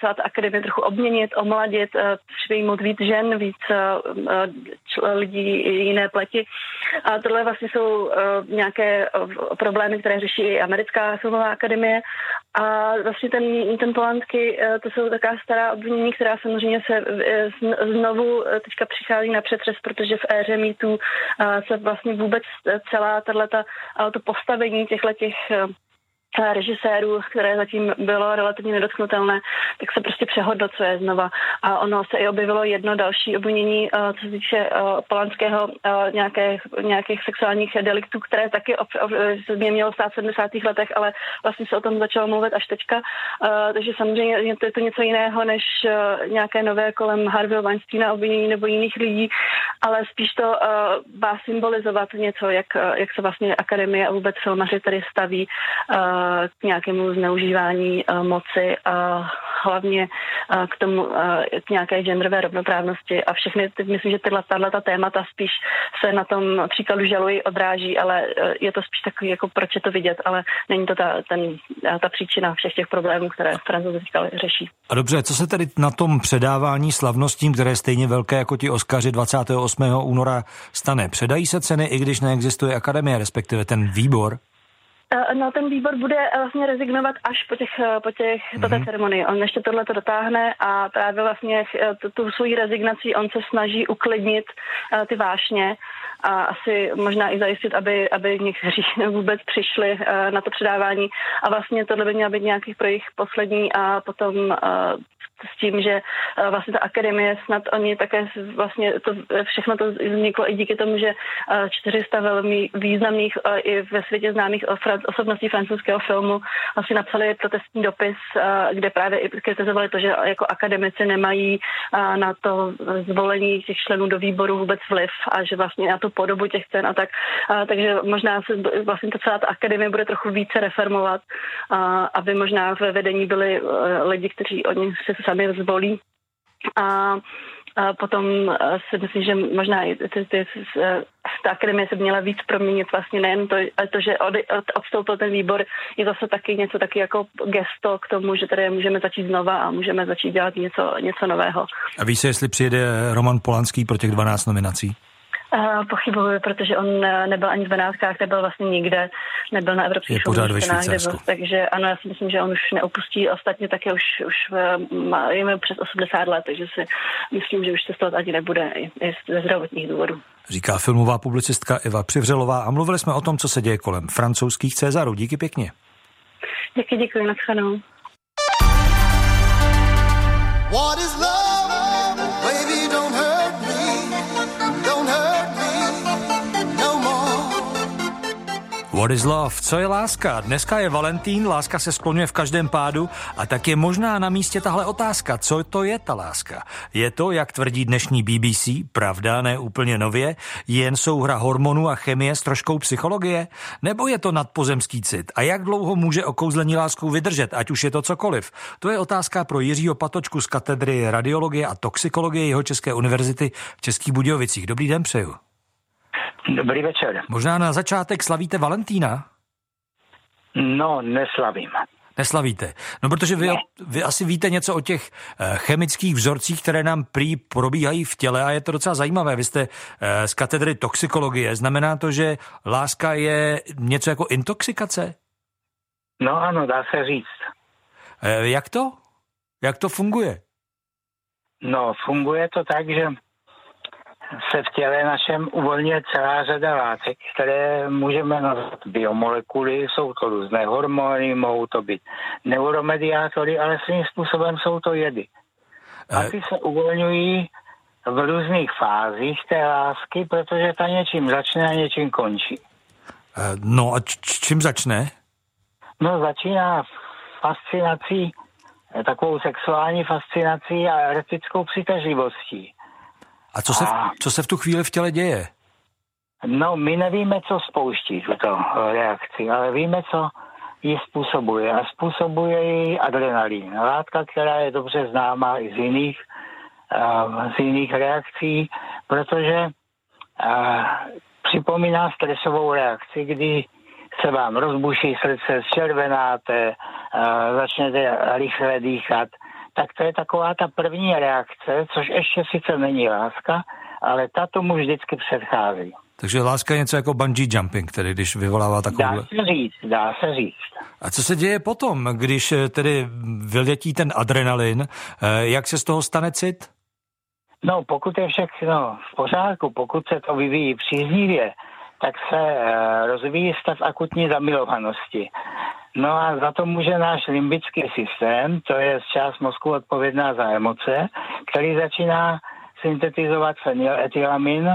celá ta akademie trochu obměnit, omladit, přijmout víc žen, víc lidí jiné pleti. A tohle vlastně jsou nějaké problémy, které řeší i americká filmová akademie. A vlastně ten, ten Polanský, to jsou taková stará obvinění, která samozřejmě se znovu teďka přichází na přetřes, protože v éře mýtů se vlastně vůbec celá tato, to postavení těchto těch režisérů, které zatím bylo relativně nedotknutelné, tak se prostě přehodnocuje znova. A ono se i objevilo jedno další obvinění, eh, co se týče eh, polanského eh, nějakých, nějakých sexuálních deliktů, které taky mě mělo stát v 70. letech, ale vlastně se o tom začalo mluvit až teďka. Takže samozřejmě je to něco jiného, než nějaké nové kolem Harvey Weinsteina obvinění nebo jiných lidí, ale spíš to má symbolizovat něco, jak, jak se vlastně akademie a vůbec filmaři tady staví k nějakému zneužívání eh, moci a hlavně eh, k tomu, eh, k nějaké genderové rovnoprávnosti a všechny, myslím, že tyhle, tato témata spíš se na tom příkladu žalují, odráží, ale je to spíš takový, jako proč je to vidět, ale není to ta, ten, ta příčina všech těch problémů, které francouzi říkali, řeší. A dobře, co se tedy na tom předávání slavnostím, které je stejně velké jako ti Oskaři 28. února stane? Předají se ceny, i když neexistuje akademie, respektive ten výbor? Eh, no, ten výbor bude eh, vlastně rezignovat až po, těch, eh, po, těch, mm-hmm. po té mhm. ceremonii. On ještě tohle to dotáhne a právě vlastně tu, tu svoji rezignací on se snaží uklidnit uh, ty vášně a asi možná i zajistit, aby, aby někteří vůbec přišli uh, na to předávání. A vlastně tohle by měla být nějaký pro jejich poslední a potom uh, s tím, že uh, vlastně ta akademie snad oni také vlastně to, všechno to vzniklo i díky tomu, že uh, 400 velmi významných uh, i ve světě známých osobností francouzského filmu vlastně napsali protestní dopis, kde právě i kritizovali to, že jako akademici nemají na to zvolení těch členů do výboru vůbec vliv a že vlastně na tu podobu těch cen a tak. Takže možná se vlastně to celá ta akademie bude trochu více reformovat, aby možná ve vedení byli lidi, kteří oni se sami zvolí. A a potom si myslím, že možná i ty, ty, ty, ta akademie se měla víc proměnit vlastně nejen to, to, že od, od, odstoupil ten výbor, je zase taky něco taky jako gesto k tomu, že tady můžeme začít znova a můžeme začít dělat něco, něco nového. A víš se, jestli přijede Roman Polanský pro těch 12 nominací? Uh, pochybuju, protože on eh, nebyl ani v Benátkách, nebyl vlastně nikde, nebyl na evropských je pořád ve Švýcarsku. Byl, takže ano, já si myslím, že on už neopustí, ostatně také už, už má, je přes 80 let, takže si myslím, že už se cestovat ani nebude i, ze zdravotních důvodů. Říká filmová publicistka Eva Přivřelová a mluvili jsme o tom, co se děje kolem francouzských Cezarů. Díky pěkně. Díky, děkuji, naschledanou. What is love? What is love? Co je láska? Dneska je Valentín, láska se skloňuje v každém pádu a tak je možná na místě tahle otázka. Co to je ta láska? Je to, jak tvrdí dnešní BBC, pravda, ne úplně nově, jen souhra hormonů a chemie s troškou psychologie? Nebo je to nadpozemský cit? A jak dlouho může okouzlení láskou vydržet, ať už je to cokoliv? To je otázka pro Jiřího Patočku z katedry radiologie a toxikologie jeho České univerzity v Českých Budějovicích. Dobrý den přeju. Dobrý večer. Možná na začátek slavíte Valentína? No, neslavím. Neslavíte. No, protože vy, ne. vy asi víte něco o těch eh, chemických vzorcích, které nám prý probíhají v těle a je to docela zajímavé. Vy jste eh, z katedry toxikologie. Znamená to, že láska je něco jako intoxikace? No ano, dá se říct. Eh, jak to? Jak to funguje? No, funguje to tak, že se v těle našem uvolňuje celá řada látek, které můžeme nazvat biomolekuly, jsou to různé hormony, mohou to být neuromediátory, ale svým způsobem jsou to jedy. A ty se uvolňují v různých fázích té lásky, protože ta něčím začne a něčím končí. No a čím začne? No začíná fascinací, takovou sexuální fascinací a erotickou přitažlivostí. A co se, v, co se v tu chvíli v těle děje? No, my nevíme, co spouští tuto reakci, ale víme, co ji způsobuje. A způsobuje ji adrenalin. Látka, která je dobře známá i z jiných, uh, z jiných reakcí, protože uh, připomíná stresovou reakci, kdy se vám rozbuší srdce, zčervenáte, uh, začnete rychle dýchat, tak to je taková ta první reakce, což ještě sice není láska, ale ta tomu vždycky předchází. Takže láska je něco jako bungee jumping, tedy když vyvolává takovou... Dá se říct, dá se říct. A co se děje potom, když eh, tedy vyletí ten adrenalin? Eh, jak se z toho stane cit? No, pokud je všechno v pořádku, pokud se to vyvíjí příznivě, tak se eh, rozvíjí stav akutní zamilovanosti. No a za to může náš limbický systém, to je část mozku odpovědná za emoce, který začíná syntetizovat fenyletylamin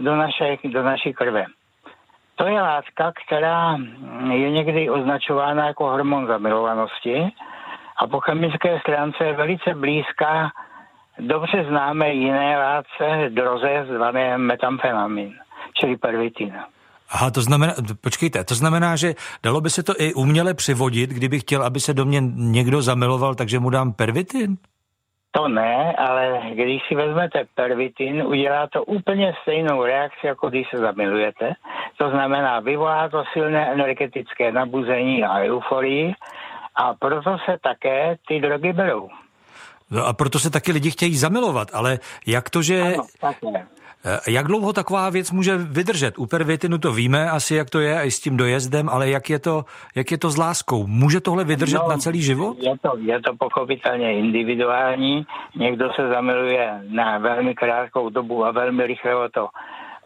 do, naše, do naší krve. To je látka, která je někdy označována jako hormon zamilovanosti a po chemické stránce je velice blízká dobře známé jiné látce droze zvané metamfetamin, čili pervitin. Aha, to znamená, počkejte, to znamená, že dalo by se to i uměle přivodit, kdyby chtěl, aby se do mě někdo zamiloval, takže mu dám pervitin? To ne, ale když si vezmete pervitin, udělá to úplně stejnou reakci, jako když se zamilujete. To znamená, vyvolá to silné energetické nabuzení a euforii a proto se také ty drogy berou. No a proto se taky lidi chtějí zamilovat, ale jak to, že... Ano, také. Eh, jak dlouho taková věc může vydržet? U pervitinu to víme asi, jak to je, i s tím dojezdem, ale jak je to, jak je to s láskou? Může tohle vydržet no, na celý život? Je to, je to pochopitelně individuální. Někdo se zamiluje na velmi krátkou dobu a velmi rychle to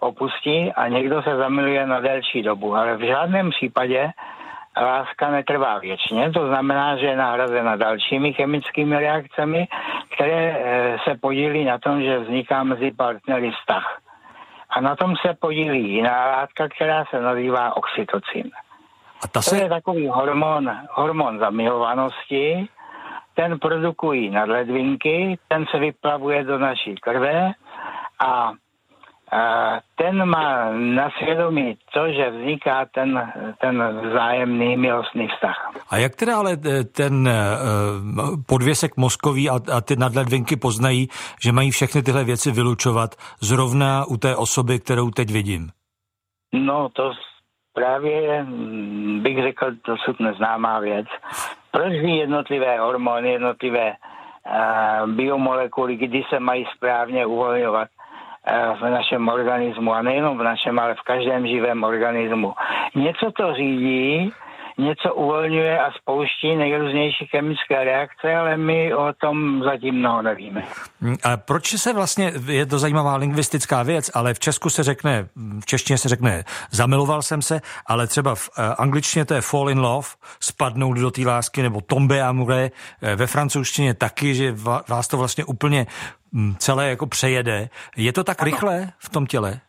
opustí a někdo se zamiluje na delší dobu. Ale v žádném případě láska netrvá věčně, to znamená, že je nahrazena dalšími chemickými reakcemi, které eh, se podílí na tom, že vzniká mezi partnery vztah. A na tom se podílí jiná látka, která se nazývá oxytocin. A ta se... To je takový hormon, hormon zamilovanosti, ten produkují nadledvinky, ten se vyplavuje do naší krve a ten má na svědomí to, že vzniká ten, ten vzájemný milostný vztah. A jak teda ale eh, ten eh, podvěsek mozkový a, a ty nadledvinky poznají, že mají všechny tyhle věci vylučovat zrovna u té osoby, kterou teď vidím? No to právě hm, bych řekl dosud neznámá věc. Proč ví jednotlivé hormony, jednotlivé uh, biomolekuly, kdy se mají správně uvolňovat? V našem organismu a nejenom v našem, ale v každém živém organismu. Něco to řídí, něco uvolňuje a spouští nejrůznější chemické reakce, ale my o tom zatím mnoho nevíme. A proč se vlastně, je to zajímavá lingvistická věc, ale v Česku se řekne, v češtině se řekne zamiloval jsem se, ale třeba v eh, angličtině to je fall in love, spadnout do té lásky, nebo tombe amoureux, eh, ve francouzštině taky, že vás to vlastně úplně celé jako přejede. Je to tak ano. rychle v tom těle?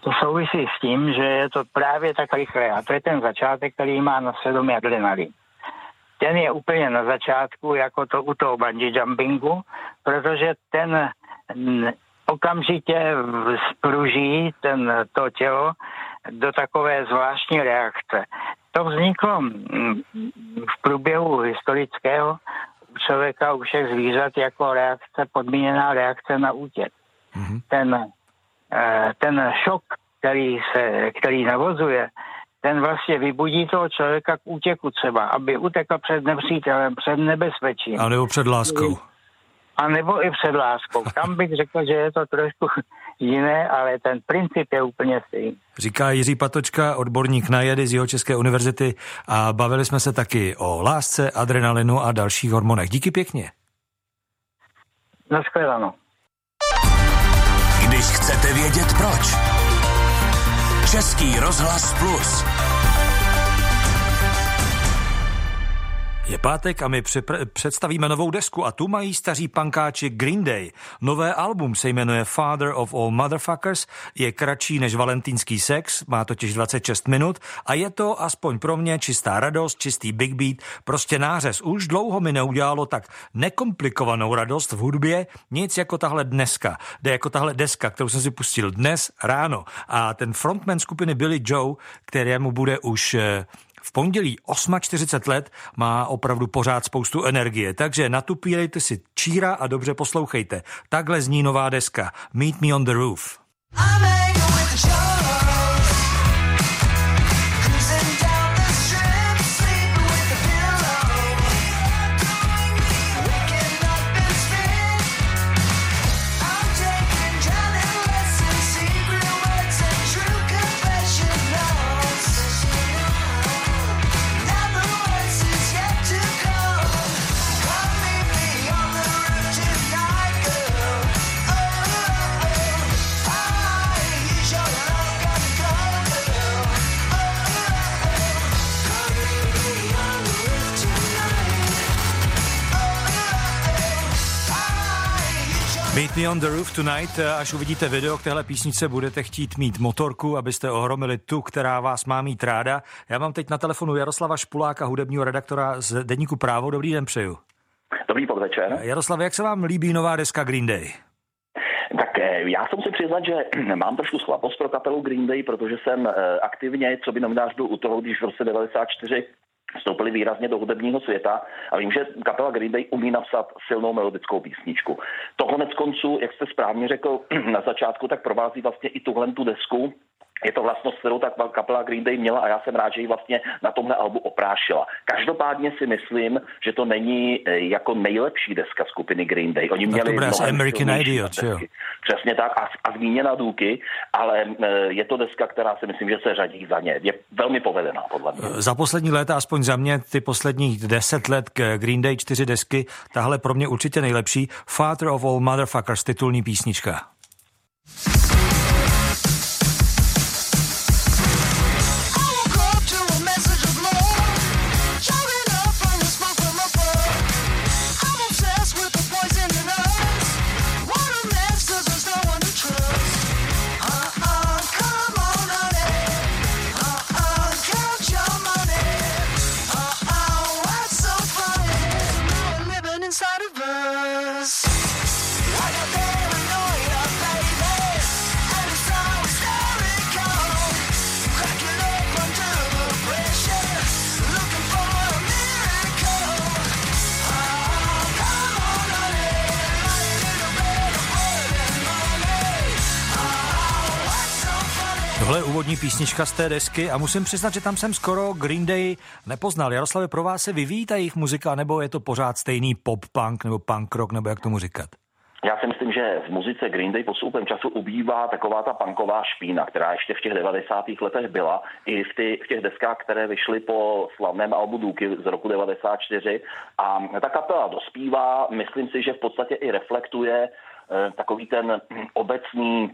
To souvisí s tím, že je to právě tak rychle a to je ten začátek, který má na svědomí adrenalin. Ten je úplně na začátku, jako to u toho bungee jumpingu, protože ten okamžitě spruží ten, to tělo do takové zvláštní reakce. To vzniklo mm, v průběhu historického člověka, u všech zvířat jako reakce, podmíněná reakce na útěk. Mm-hmm. Ten, eh, ten šok, který, se, který navozuje, ten vlastně vybudí toho člověka k útěku třeba, aby utekl před nepřítelem, před nebezpečím. A nebo před láskou a nebo i před láskou. Tam bych řekl, že je to trošku jiné, ale ten princip je úplně stejný. Říká Jiří Patočka, odborník na jedy z jeho České univerzity a bavili jsme se taky o lásce, adrenalinu a dalších hormonech. Díky pěkně. Naschledanou. Když chcete vědět proč. Český rozhlas plus. Je pátek a my představíme novou desku a tu mají staří pankáči Green Day. Nové album se jmenuje Father of All Motherfuckers, je kratší než valentínský sex, má totiž 26 minut a je to aspoň pro mě čistá radost, čistý big beat, prostě nářez. Už dlouho mi neudělalo tak nekomplikovanou radost v hudbě, nic jako tahle dneska. Jde jako tahle deska, kterou jsem si pustil dnes ráno. A ten frontman skupiny Billy Joe, kterému bude už eh, v pondělí 48 let má opravdu pořád spoustu energie, takže natupírejte si číra a dobře poslouchejte. Takhle zní nová deska Meet Me on the Roof. I'm on the Roof Tonight. Až uvidíte video k téhle písnice, budete chtít mít motorku, abyste ohromili tu, která vás má mít ráda. Já mám teď na telefonu Jaroslava Špuláka, hudebního redaktora z Deníku Právo. Dobrý den přeju. Dobrý podvečer. Jaroslav, jak se vám líbí nová deska Green Day? Tak eh, já jsem si přiznat, že mám trošku slabost pro kapelu Green Day, protože jsem eh, aktivně, co by novinář byl u toho, když v roce 94 vstoupili výrazně do hudebního světa a vím, že kapela Green Day umí napsat silnou melodickou písničku. To konec konců, jak jste správně řekl na začátku, tak provází vlastně i tuhle tu desku, je to vlastnost, kterou ta kapela Green Day měla a já jsem rád, že ji vlastně na tomhle albu oprášila. Každopádně si myslím, že to není eh, jako nejlepší deska skupiny Green Day. Oni měli no to American Idiot, jo. Přesně tak a, a zmíněna důky, ale eh, je to deska, která si myslím, že se řadí za ně. Je velmi povedená, podle mě. Za poslední léta, aspoň za mě, ty posledních deset let k Green Day čtyři desky, tahle pro mě určitě nejlepší. Father of All Motherfuckers, titulní písnička. Písnička z té desky a musím přiznat, že tam jsem skoro Green Day nepoznal. Jaroslave, pro vás se vyvíjí ta jejich muzika, nebo je to pořád stejný pop-punk nebo punk rock, nebo jak tomu říkat? Já si myslím, že v muzice Green Day postupem času ubývá taková ta punková špína, která ještě v těch 90. letech byla, i v, ty, v těch deskách, které vyšly po slavném albu Duky z roku 94. A ta kapela dospívá, myslím si, že v podstatě i reflektuje eh, takový ten obecný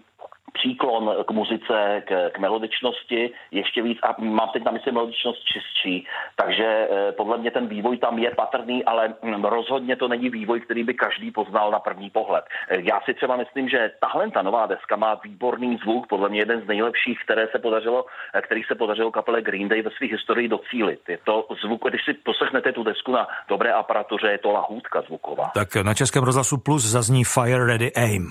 příklon k muzice, k, k melodičnosti ještě víc a mám teď na mysli melodičnost čistší, takže eh, podle mě ten vývoj tam je patrný, ale hm, rozhodně to není vývoj, který by každý poznal na první pohled. Eh, já si třeba myslím, že tahle ta nová deska má výborný zvuk, podle mě jeden z nejlepších, které se podařilo, eh, který se podařilo kapele Green Day ve své historii docílit. Je to zvuk, když si poslechnete tu desku na dobré aparatuře, je to lahůdka zvuková. Tak na Českém rozhlasu Plus zazní Fire Ready Aim.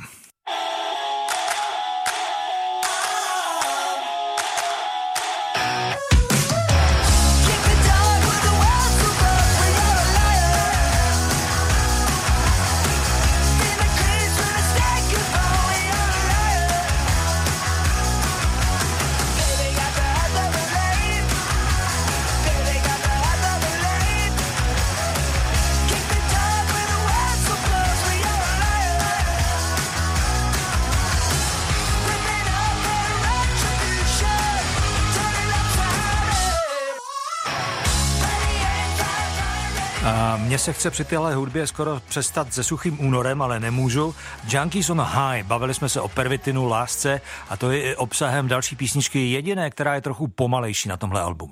Mně se chce při téhle hudbě skoro přestat se suchým únorem, ale nemůžu. Junkies on High, bavili jsme se o pervitinu, lásce a to je i obsahem další písničky jediné, která je trochu pomalejší na tomhle albu.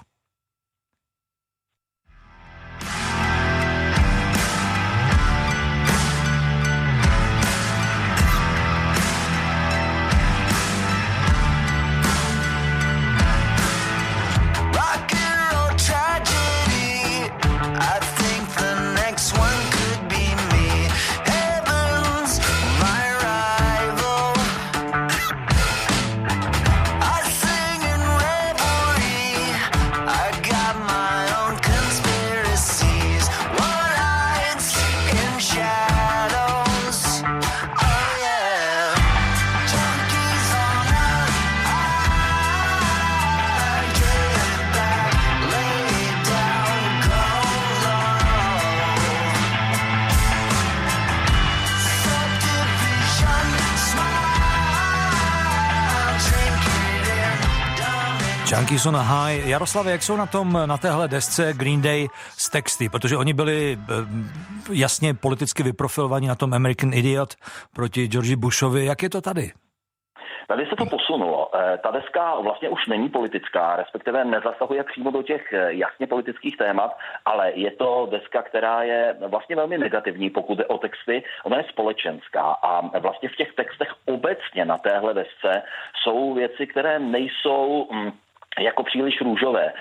Junkies on a High. Jaroslave, jak jsou na tom, na téhle desce Green Day s texty? Protože oni byli eh, jasně politicky vyprofilovaní na tom American Idiot proti Georgi Bushovi. Jak je to tady? Tady se to posunulo. Eh, ta deska vlastně už není politická, respektive nezasahuje přímo do těch eh, jasně politických témat, ale je to deska, která je vlastně velmi negativní, pokud jde o texty. Ona je společenská a vlastně v těch textech obecně na téhle desce jsou věci, které nejsou mm, jako příliš růžové.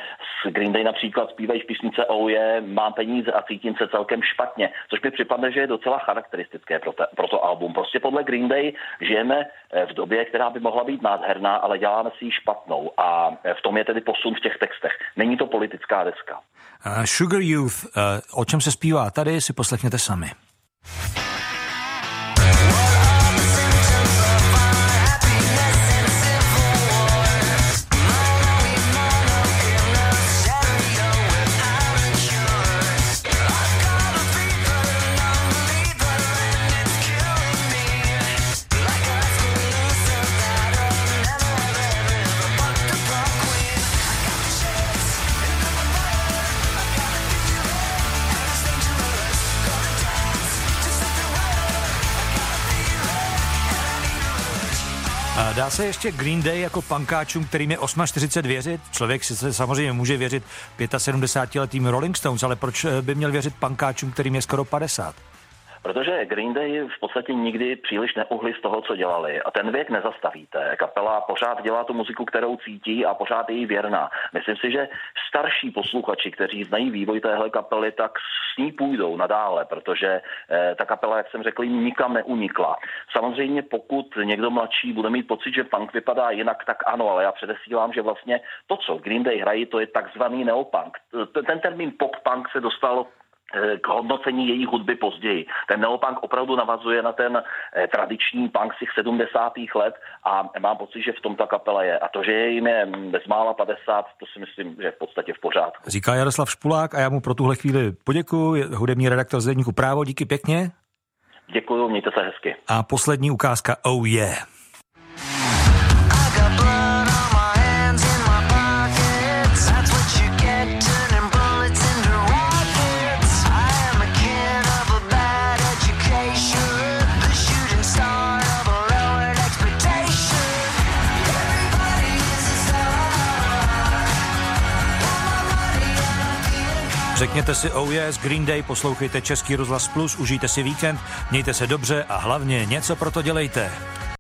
S Green Day například zpívají v písnice Oh je, mám peníze a cítím se celkem špatně, což mi připadne, že je docela charakteristické pro, te, pro to album. Prostě podle Green Day žijeme eh, v době, která by mohla být nádherná, ale děláme si ji špatnou a eh, v tom je tedy posun v těch textech. Není to politická deska. Uh, Sugar Youth, uh, o čem se zpívá tady, si poslechněte sami. Dá se ještě Green Day jako pankáčům, kterým je 840 věřit? Člověk si samozřejmě může věřit 75-letým Rolling Stones, ale proč by měl věřit pankáčům, kterým je skoro 50? Protože Green Day v podstatě nikdy příliš neuhli z toho, co dělali. A ten věk nezastavíte. Kapela pořád dělá tu muziku, kterou cítí a pořád je jí věrná. Myslím si, že starší posluchači, kteří znají vývoj téhle kapely, tak s ní půjdou nadále, protože eh, ta kapela, jak jsem řekl, nikam neunikla. Samozřejmě pokud někdo mladší bude mít pocit, že punk vypadá jinak, tak ano, ale já předesílám, že vlastně to, co Green Day hrají, to je takzvaný neopunk. Ten termín pop-punk se dostal k hodnocení její hudby později. Ten neopunk opravdu navazuje na ten eh, tradiční punk z těch 70. let a mám pocit, že v tom ta kapela je. A to, že je jim je bezmála 50, to si myslím, že je v podstatě v pořádku. Říká Jaroslav Špulák a já mu pro tuhle chvíli poděkuji. Hudební redaktor z Právo, díky pěkně. Děkuji, mějte se hezky. A poslední ukázka Oh Yeah. Řekněte si oh yes, Green Day, poslouchejte Český rozhlas Plus, užijte si víkend, mějte se dobře a hlavně něco pro to dělejte.